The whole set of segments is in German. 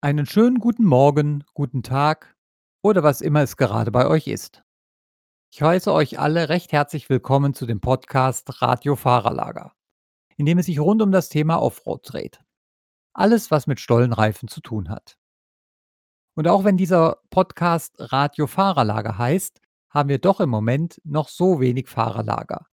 Einen schönen guten Morgen, guten Tag oder was immer es gerade bei euch ist. Ich heiße euch alle recht herzlich willkommen zu dem Podcast Radio Fahrerlager, in dem es sich rund um das Thema Offroad dreht. Alles, was mit Stollenreifen zu tun hat. Und auch wenn dieser Podcast Radio Fahrerlager heißt, haben wir doch im Moment noch so wenig Fahrerlager.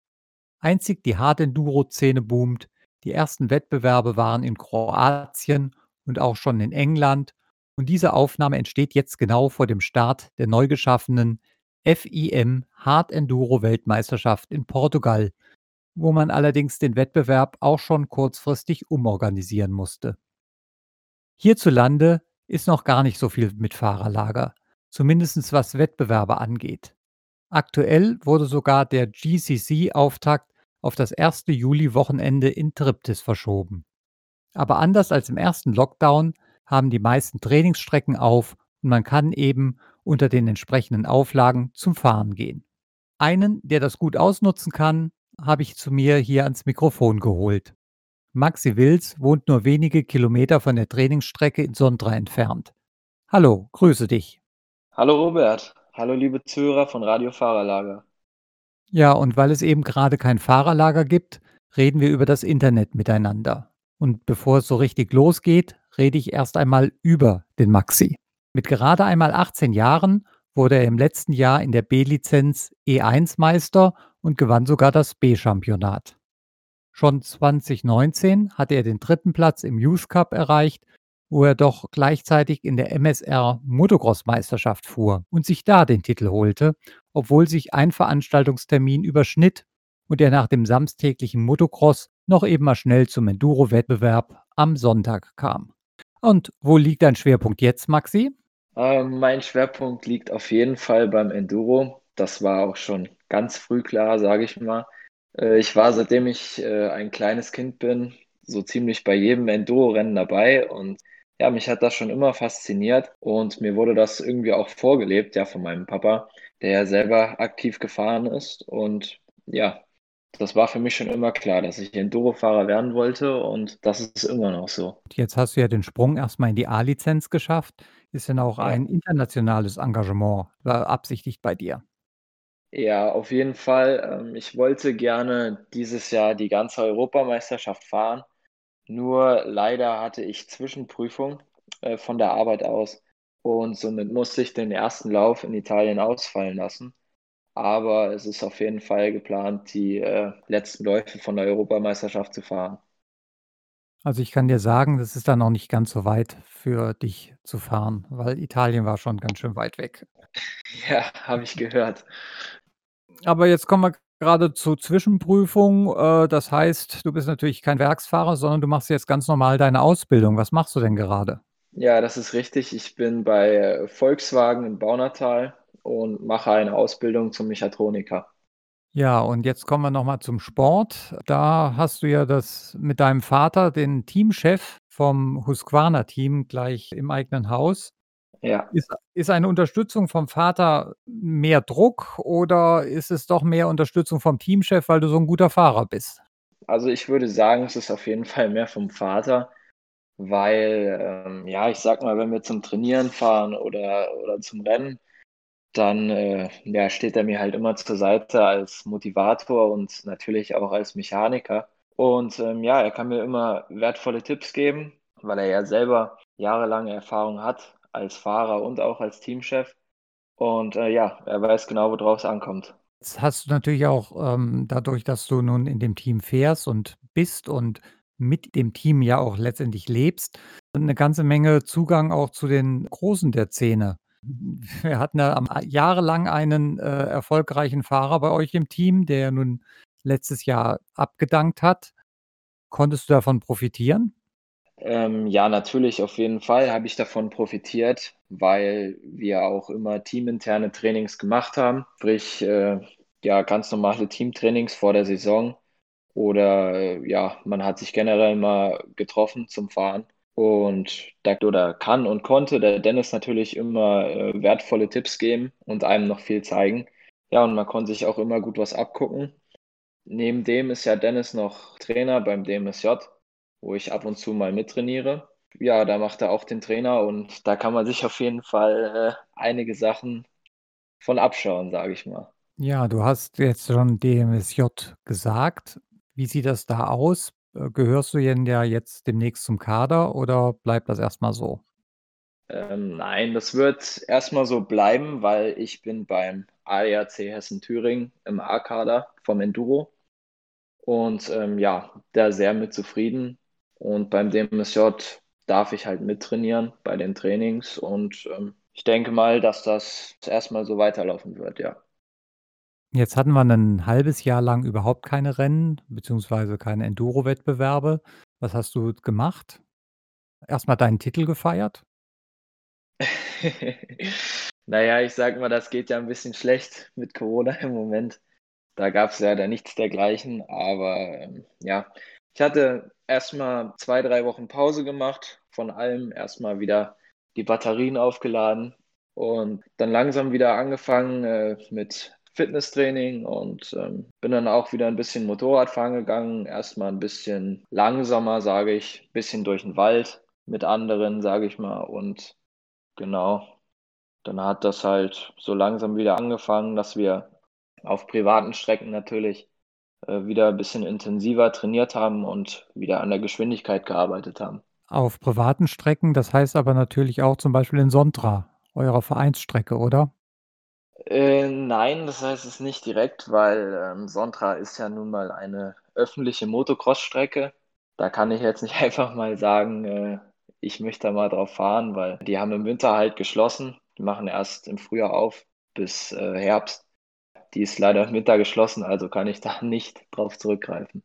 Einzig die Hard-Enduro-Szene boomt, die ersten Wettbewerbe waren in Kroatien und auch schon in England und diese Aufnahme entsteht jetzt genau vor dem Start der neu geschaffenen FIM Hard Enduro Weltmeisterschaft in Portugal, wo man allerdings den Wettbewerb auch schon kurzfristig umorganisieren musste. Hierzulande ist noch gar nicht so viel mit Fahrerlager, zumindest was Wettbewerbe angeht. Aktuell wurde sogar der GCC-Auftakt auf das erste Juli-Wochenende in Triptis verschoben. Aber anders als im ersten Lockdown haben die meisten Trainingsstrecken auf und man kann eben unter den entsprechenden Auflagen zum Fahren gehen. Einen, der das gut ausnutzen kann, habe ich zu mir hier ans Mikrofon geholt. Maxi Wils wohnt nur wenige Kilometer von der Trainingsstrecke in Sondra entfernt. Hallo, grüße dich. Hallo Robert, hallo liebe Zuhörer von Radio Fahrerlager. Ja, und weil es eben gerade kein Fahrerlager gibt, reden wir über das Internet miteinander. Und bevor es so richtig losgeht, rede ich erst einmal über den Maxi. Mit gerade einmal 18 Jahren wurde er im letzten Jahr in der B-Lizenz E1 Meister und gewann sogar das B-Championat. Schon 2019 hatte er den dritten Platz im Youth Cup erreicht, wo er doch gleichzeitig in der MSR Motocross-Meisterschaft fuhr und sich da den Titel holte, obwohl sich ein Veranstaltungstermin überschnitt und er nach dem samstäglichen Motocross noch eben mal schnell zum Enduro-Wettbewerb am Sonntag kam. Und wo liegt dein Schwerpunkt jetzt, Maxi? Ähm, mein Schwerpunkt liegt auf jeden Fall beim Enduro. Das war auch schon ganz früh klar, sage ich mal. Äh, ich war, seitdem ich äh, ein kleines Kind bin, so ziemlich bei jedem Enduro-Rennen dabei und ja, mich hat das schon immer fasziniert und mir wurde das irgendwie auch vorgelebt, ja, von meinem Papa, der ja selber aktiv gefahren ist und ja, das war für mich schon immer klar, dass ich Enduro-Fahrer werden wollte und das ist immer noch so. Jetzt hast du ja den Sprung erstmal in die A-Lizenz geschafft. Ist denn auch Ja. ein internationales Engagement beabsichtigt bei dir? Ja, auf jeden Fall. Ähm, ich wollte gerne dieses Jahr die ganze Europameisterschaft fahren. Nur leider hatte ich Zwischenprüfung äh, von der Arbeit aus und somit musste ich den ersten Lauf in Italien ausfallen lassen. Aber es ist auf jeden Fall geplant, die äh, letzten Läufe von der Europameisterschaft zu fahren. Also, ich kann dir sagen, das ist dann noch nicht ganz so weit für dich zu fahren, weil Italien war schon ganz schön weit weg. Ja, habe ich gehört. Aber jetzt kommen wir gerade zur Zwischenprüfung. Äh, das heißt, du bist natürlich kein Werksfahrer, sondern du machst jetzt ganz normal deine Ausbildung. Was machst du denn gerade? Ja, das ist richtig. Ich bin bei Volkswagen in Baunatal und mache eine Ausbildung zum Mechatroniker. Ja, und jetzt kommen wir noch mal zum Sport. Da hast du ja das mit deinem Vater, den Teamchef vom Husqvarna-Team gleich im eigenen Haus. Ja. Ist ist eine Unterstützung vom Vater mehr Druck oder ist es doch mehr Unterstützung vom Teamchef, weil du so 'n guter Fahrer bist? Also, ich würde sagen, es ist auf jeden Fall mehr vom Vater, weil, ähm, ja, ich sage mal, wenn wir zum Trainieren fahren oder oder zum Rennen, dann, äh, ja, steht er mir halt immer zur Seite als Motivator und natürlich auch als Mechaniker. Und, ähm, ja, er kann mir immer wertvolle Tipps geben, weil er ja selber jahrelange Erfahrung hat als Fahrer und auch als Teamchef. Und, äh, ja, er weiß genau, worauf es ankommt. Jetzt hast du natürlich auch, ähm, dadurch, dass du nun in dem Team fährst und bist und mit dem Team ja auch letztendlich lebst, 'ne ganze Menge Zugang auch zu den Großen der Szene. Wir hatten ja am jahrelang einen, äh, erfolgreichen Fahrer bei euch im Team, der nun letztes Jahr abgedankt hat. Konntest du davon profitieren? Ähm, ja, natürlich, auf jeden Fall habe ich davon profitiert, weil wir auch immer teaminterne Trainings gemacht haben, sprich, äh, ja, ganz normale Teamtrainings vor der Saison oder, äh, ja, man hat sich generell mal getroffen zum Fahren und da oder kann und konnte der Dennis natürlich immer, äh, wertvolle Tipps geben und einem noch viel zeigen. Ja, und man konnte sich auch immer gut was abgucken. Neben dem ist ja Dennis noch Trainer beim DMSJ, wo ich ab und zu mal mittrainiere. ja, da macht er auch den Trainer und da kann man sich auf jeden Fall äh, einige Sachen von abschauen, sage ich mal. Ja, du hast jetzt schon DMSJ gesagt. Wie sieht das da aus? Äh, gehörst du denn ja jetzt demnächst zum Kader oder bleibt das erst mal so? Ähm, nein, das wird erstmal so bleiben, weil ich bin beim ADAC Hessen Thüringen im A-Kader vom Enduro und ähm, ja, da sehr mit zufrieden. Und beim DMSJ darf ich halt mittrainieren bei den Trainings und ähm, ich denke mal, dass das erstmal so weiterlaufen wird, ja. Jetzt hatten wir 'nen halbes Jahr lang überhaupt keine Rennen beziehungsweise keine Enduro-Wettbewerbe. Was hast du gemacht? Erst mal deinen Titel gefeiert? Na ja, ich sage mal, das geht ja 'n bisschen schlecht mit Corona im Moment. Da gab's leider nichts dergleichen, aber, ähm, ja, ich hatte erst mal 2, 3 Wochen Pause gemacht von allem, erst mal wieder die Batterien aufgeladen und dann langsam wieder angefangen, äh, mit Fitnesstraining und, ähm, bin dann auch wieder 'n bisschen Motorradfahren gegangen. Erst mal 'n bisschen langsamer, sage ich, bisschen durch 'n Wald mit anderen, sage ich mal und genau, dann hat das halt so langsam wieder angefangen, dass wir auf privaten Strecken natürlich, äh, wieder bisschen intensiver trainiert haben und wieder an der Geschwindigkeit gearbeitet haben. Auf privaten Strecken, das heißt aber natürlich auch zum Beispiel in Sontra, eurer Vereinsstrecke, oder? Äh, nein, das heißt es nicht direkt, weil, ähm, Sontra ist ja nun mal eine öffentliche Motocross-Strecke. Da kann ich jetzt nicht einfach mal sagen, äh, ich möchte da mal drauf fahren, weil die haben im Winter halt geschlossen. Die machen erst im Frühjahr auf bis, äh, Herbst. Die ist leider im Winter geschlossen, also kann ich da nicht drauf zurückgreifen.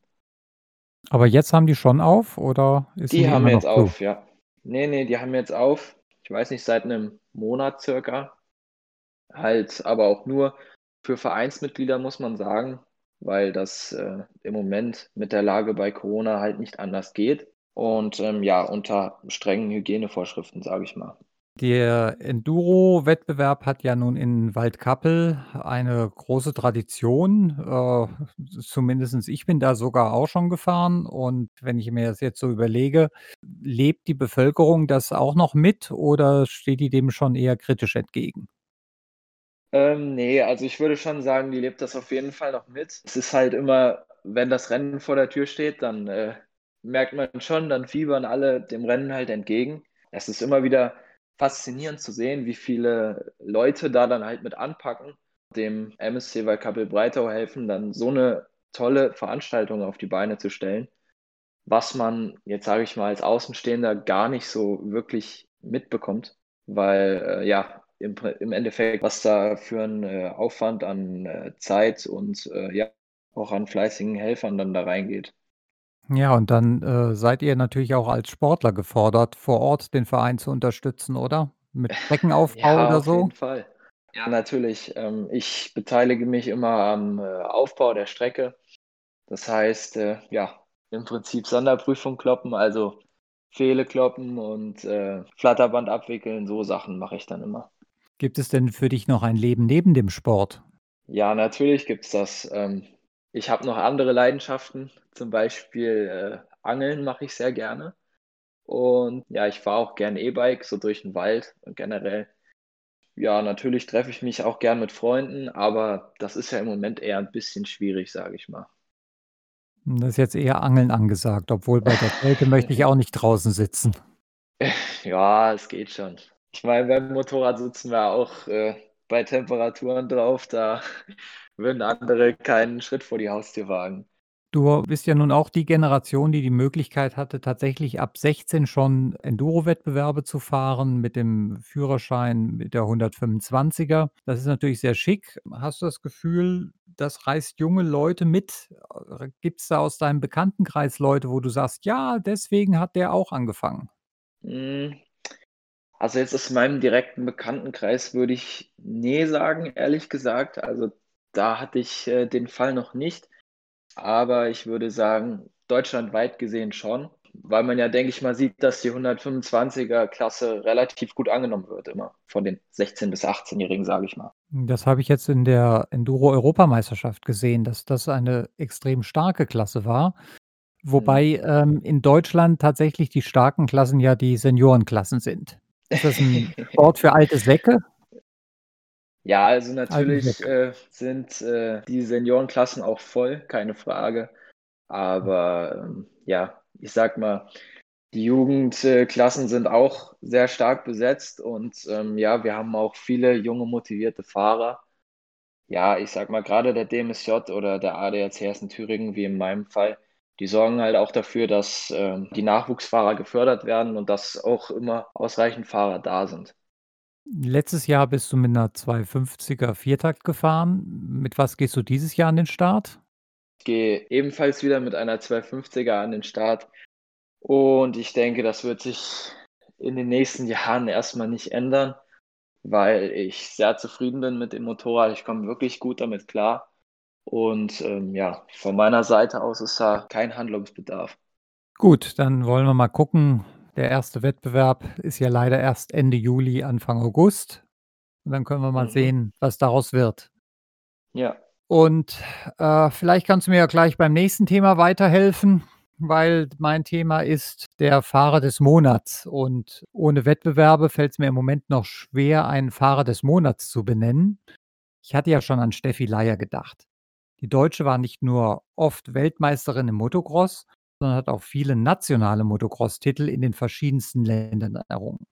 Aber jetzt haben die schon auf oder sind Die die haben jetzt auf, ja. Ne, ne, die haben jetzt auf. Ich weiß nicht, seit 'nem Monat circa. Halt aber auch nur für Vereinsmitglieder, muss man sagen, weil das, äh, im Moment mit der Lage bei Corona halt nicht anders geht und, ähm, ja, unter strengen Hygienevorschriften, sage ich mal. Der Enduro-Wettbewerb hat ja nun in Waldkappel eine große Tradition. Äh, zumindestens ich bin da sogar auch schon gefahren und wenn ich mir das jetzt so überlege, lebt die Bevölkerung das auch noch mit oder steht die dem schon eher kritisch entgegen? Ähm, ne, also ich würde schon sagen, die lebt das auf jeden Fall noch mit. Es ist halt immer, wenn das Rennen vor der Tür steht, dann, äh, merkt man schon, dann fiebern alle dem Rennen halt entgegen. Es ist immer wieder faszinierend zu sehen, wie viele Leute da dann halt mit anpacken, dem MSC Waldkappel-Breithau helfen, dann so 'ne tolle Veranstaltung auf die Beine zu stellen, was man jetzt, sage ich mal, als Außenstehender gar nicht so wirklich mitbekommt, weil, äh, ja, im im Endeffekt, was da für 'n, äh, Aufwand an, äh, Zeit und, äh, ja, auch an fleißigen Helfern dann da reingeht. Ja, und dann, äh, seid ihr natürlich auch als Sportler gefordert, vor Ort den Verein zu unterstützen, oder? Mit Streckenaufbau Ja, oder auf so? jeden Fall. Ja, natürlich. Ähm, ich beteilige mich immer am, äh, Aufbau der Strecke. Das heißt, ja, im Prinzip Sonderprüfung kloppen, also Pfähle kloppen und, äh, Flatterband abwickeln, so Sachen mache ich dann immer. Gibt es denn für dich noch ein Leben neben dem Sport? Ja, natürlich gibt's das. Ähm, ich habe noch andere Leidenschaften, zum Beispiel, äh, Angeln mache ich sehr gerne und ja, ich fahre auch gern E-Bike, so durch 'n Wald und generell. Ja, natürlich treffe ich mich auch gern mit Freunden, aber das ist ja im Moment eher 'n bisschen schwierig, sage ich mal. Hm, da ist jetzt eher Angeln angesagt, obwohl bei der Kälte möchte ich auch nicht draußen sitzen. Ja, es geht schon. Ich meine, beim Motorrad sitzen wir auch, äh, bei Temperaturen drauf, da würden andere keinen Schritt vor die Haustür wagen. Du bist ja nun auch die Generation, die die Möglichkeit hatte, tatsächlich ab 16 schon Enduro-Wettbewerbe zu fahren mit dem Führerschein mit der 125er. Das ist natürlich sehr schick. Hast du das Gefühl, das reißt junge Leute mit? Äh, gibt's da aus deinem Bekanntenkreis Leute, wo du sagst: „Ja, deswegen hat der auch angefangen?“ Hm, also jetzt aus meinem direkten Bekanntenkreis würde ich „ne“ sagen, ehrlich gesagt. Also, da hatte ich, äh, den Fall noch nicht, aber ich würde sagen, deutschlandweit gesehen schon, weil man ja, denke ich mal, sieht, dass die 125er Klasse relativ gut angenommen wird immer von den 16 bis Achtzehnjährigen, sage ich mal. Das habe ich jetzt in der Enduro-Europameisterschaft gesehen, dass das eine extrem starke Klasse war. Mhm. Wobei, ähm, in Deutschland tatsächlich die starken Klassen ja die Seniorenklassen sind. Ist das 'n Sport für alte Säcke? Ja, also natürlich, äh, sind, äh, die Seniorenklassen auch voll, keine Frage. Aber, ähm, ja, ich sage mal, die Jugend äh, Klassen sind auch sehr stark besetzt und, ähm, ja, wir haben auch viele junge, motivierte Fahrer. Ja, ich sage mal, grade der DMSJ oder der ADAC Hessen-Thüringen, wie in meinem Fall, die sorgen halt auch dafür, dass, ähm, die Nachwuchsfahrer gefördert werden und dass auch immer ausreichend Fahrer da sind. Letztes Jahr bist du mit 'ner 250er Viertakt gefahren. Mit was gehst du dieses Jahr an den Start? Ich gehe ebenfalls wieder mit einer 250er an den Start und ich denke, das wird sich in den nächsten Jahren erst mal nicht ändern, weil ich sehr zufrieden bin mit dem Motorrad. Ich komme wirklich gut damit klar und, ähm, ja, von meiner Seite aus ist da kein Handlungsbedarf. Gut, dann wollen wir mal gucken. Der 1. Wettbewerb ist ja leider erst Ende Juli, Anfang August und dann können wir mal Mhm. sehen, was daraus wird. Ja. Und, äh, vielleicht kannst du mir ja gleich beim nächsten Thema weiterhelfen, weil mein Thema ist der Fahrer des Monats und ohne Wettbewerbe fällt's mir im Moment noch schwer, einen Fahrer des Monats zu benennen. Ich hatte ja schon an Steffi Leier gedacht. Die Deutsche war nicht nur oft Weltmeisterin im Motocross, sondern hat auch viele nationale Motocross-Titel in den verschiedensten Ländern errungen.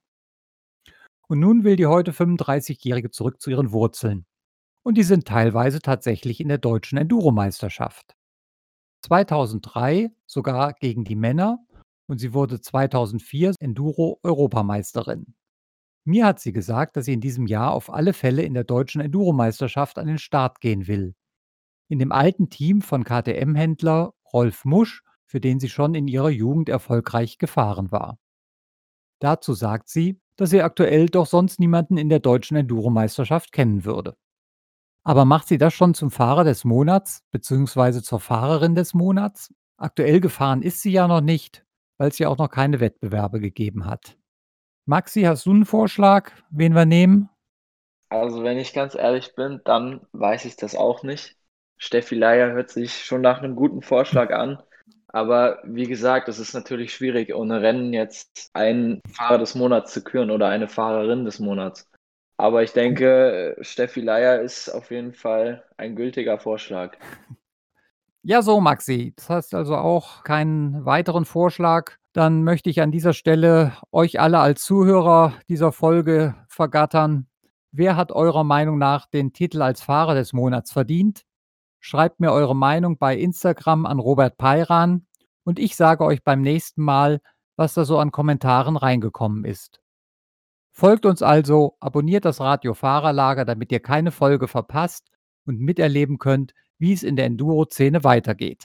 Und nun will die heute 35-Jährige zurück zu ihren Wurzeln. Und die sind teilweise tatsächlich in der Deutschen Enduro-Meisterschaft. 2003 sogar gegen die Männer und sie wurde 2004 Enduro-Europameisterin. Mir hat sie gesagt, dass sie in diesem Jahr auf alle Fälle in der Deutschen Enduro-Meisterschaft an den Start gehen will. In dem alten Team von KTM-Händler Rolf Musch, für den sie schon in ihrer Jugend erfolgreich gefahren war. Dazu sagt sie, dass sie aktuell doch sonst niemanden in der Deutschen Enduro-Meisterschaft kennen würde. Aber macht sie das schon zum Fahrer des Monats beziehungsweise zur Fahrerin des Monats? Aktuell gefahren ist sie ja noch nicht, weil's ja auch noch keine Wettbewerbe gegeben hat. Maxi, hast du 'n Vorschlag, wen wir nehmen? Also, wenn ich ganz ehrlich bin, dann weiß ich das auch nicht. Steffi Leier hört sich schon nach 'nem guten Vorschlag an. Aber wie gesagt, es ist natürlich schwierig, ohne Rennen jetzt einen Fahrer des Monats zu küren oder eine Fahrerin des Monats. Aber ich denke, Steffi Leier ist auf jeden Fall ein gültiger Vorschlag. Ja, so Maxi, das heißt also auch keinen weiteren Vorschlag. Dann möchte ich an dieser Stelle euch alle als Zuhörer dieser Folge vergattern. Wer hat eurer Meinung nach den Titel als Fahrer des Monats verdient? Schreibt mir eure Meinung bei Instagram an Robert Peiran und ich sage euch beim nächsten Mal, was da so an Kommentaren reingekommen ist. Folgt uns also, abonniert das Radio Fahrerlager, damit ihr keine Folge verpasst und miterleben könnt, wie es in der Enduro-Szene weitergeht.